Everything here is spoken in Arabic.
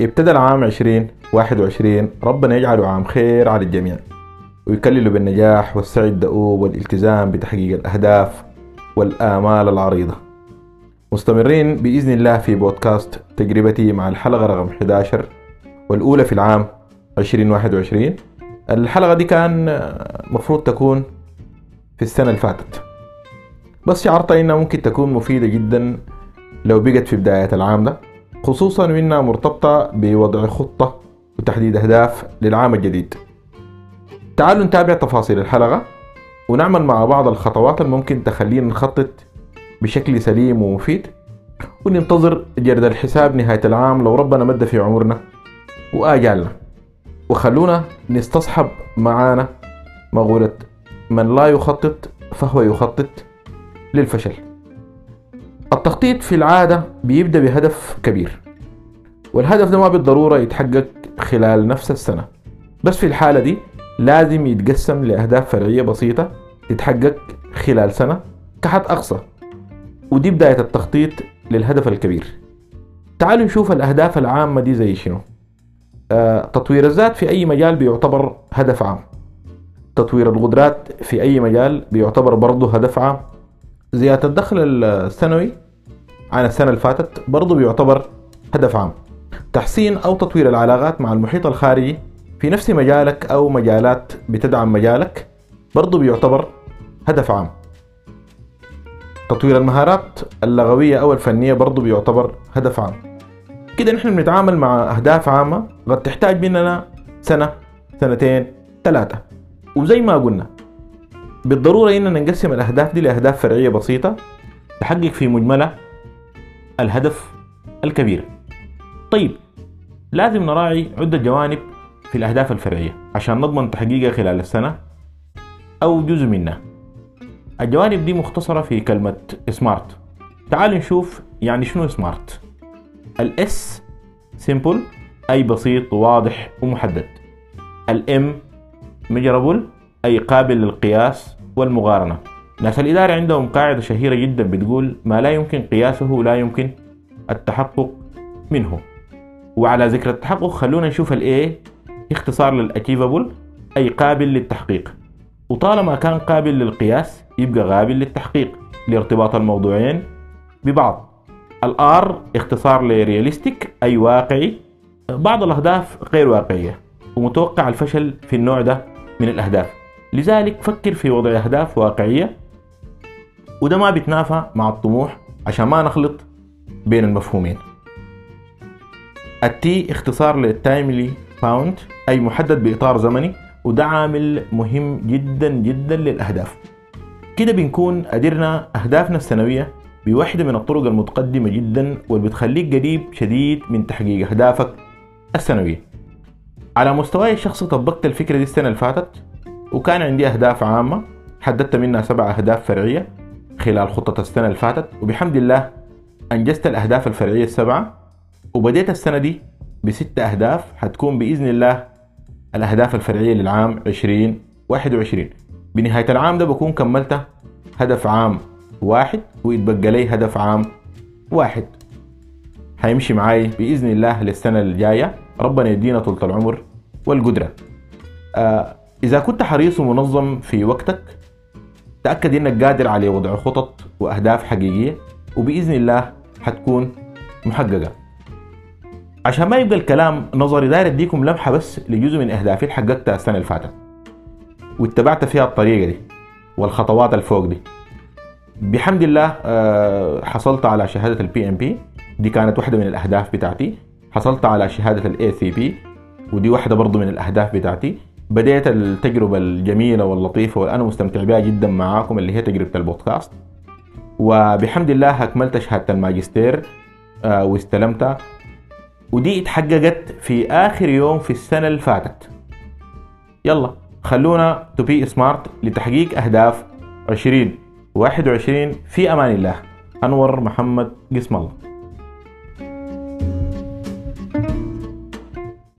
ابتدى العام 2021 ربنا يجعله عام خير على الجميع. ويكلله بالنجاح والسعي الدؤوب والالتزام بتحقيق الأهداف والآمال العريضة. مستمرين بإذن الله في بودكاست تجربتي مع الحلقة رقم 11 والأولى في العام 2021 الحلقة دي كان مفروض تكون في السنة اللي فاتت. بس شعرت إنها ممكن تكون مفيدة جدا لو بقت في بداية العام ده. خصوصا وإنها مرتبطة بوضع خطة وتحديد أهداف للعام الجديد. تعالوا نتابع تفاصيل الحلقة ونعمل مع بعض الخطوات الممكن تخلينا نخطط بشكل سليم ومفيد وننتظر جرد الحساب نهاية العام لو ربنا مد في عمرنا وآجالنا. وخلونا نستصحب معانا مقولة من لا يخطط فهو يخطط للفشل. التخطيط في العادة بيبدأ بهدف كبير والهدف ده ما بالضرورة يتحقق خلال نفس السنة بس في الحالة دي لازم يتقسم لأهداف فرعية بسيطة تتحقق خلال سنة كحد أقصى ودي بداية التخطيط للهدف الكبير. تعالوا نشوف الأهداف العامة دي زي شنو. آه، تطوير الذات في أي مجال بيعتبر هدف عام. تطوير القدرات في أي مجال بيعتبر برضه هدف عام. زيادة الدخل السنوي عن السنة اللي فاتت برضه بيعتبر هدف عام. تحسين أو تطوير العلاقات مع المحيط الخارجي في نفس مجالك أو مجالات بتدعم مجالك برضه بيعتبر هدف عام. تطوير المهارات اللغوية أو الفنية برضه بيعتبر هدف عام. كده نحن بنتعامل مع أهداف عامة قد تحتاج مننا سنة سنتين ثلاثة. وزي ما قلنا بالضرورة إننا نقسم الأهداف دي لأهداف فرعية بسيطة تحقق في مجملها الهدف الكبير. طيب لازم نراعي عدة جوانب في الأهداف الفرعية عشان نضمن تحقيقها خلال السنة أو جزء منها. الجوانب دي مختصرة في كلمة سمارت تعالوا نشوف يعني شنو سمارت ال S simple أي بسيط وواضح ومحدد. ال M measurable أي قابل للقياس. والمقارنة. ناس الإدارة عندهم قاعدة شهيرة جدا بتقول ما لا يمكن قياسه لا يمكن التحقق منه. وعلى ذكر التحقق خلونا نشوف ال A اختصار لل achievable أي قابل للتحقيق. وطالما كان قابل للقياس يبقى قابل للتحقيق لارتباط الموضوعين ببعض. ال R اختصار ل realistic أي واقعي. بعض الأهداف غير واقعية ومتوقع الفشل في النوع ده من الأهداف. لذلك فكر في وضع أهداف واقعية وده ما بيتنافى مع الطموح عشان ما نخلط بين المفهومين. ال T اختصار لل timely bound أي محدد بإطار زمني وده عامل مهم جدا جدا للأهداف. كده بنكون قدرنا أهدافنا السنوية بواحدة من الطرق المتقدمة جدا واللي بتخليك قريب شديد من تحقيق أهدافك السنوية. على مستواي الشخصي طبقت الفكرة دي السنة اللي فاتت. وكان عندي أهداف عامة. حددت منها سبع أهداف فرعية خلال خطة السنة اللي فاتت وبحمد الله أنجزت الأهداف الفرعية السبعة. وبديت السنة دي بست أهداف حتكون بإذن الله الأهداف الفرعية للعام 2021 بنهاية العام ده بكون كملت هدف عام واحد ويتبقى لي هدف عام واحد. هيمشي معاي بإذن الله للسنة الجاية. ربنا يدينا طولة العمر والقدرة. آه إذا كنت حريص ومنظم في وقتك تأكد إنك قادر على وضع خطط وأهداف حقيقية وبإذن الله حتكون محققة. عشان ما يبقى الكلام نظري داير أديكم لمحة بس لجزء من أهدافي اللي حققتها السنة اللي فاتت. واتبعت فيها الطريقة دي والخطوات الفوق دي. بحمد الله آه، حصلت على شهادة ال PMP دي كانت واحدة من الأهداف بتاعتي. حصلت على شهادة ال ACP ودي واحدة برضو من الأهداف بتاعتي. بديت التجربة الجميلة واللطيفة وأنا مستمتع بها جدا معاكم اللي هي تجربة البودكاست. وبحمد الله أكملت شهادة الماجستير آه، واستلمتها. ودي اتحققت في آخر يوم في السنة اللي فاتت. يلا خلونا تو بي سمارت لتحقيق أهداف 2021 في أمان الله. أنور محمد قسم الله.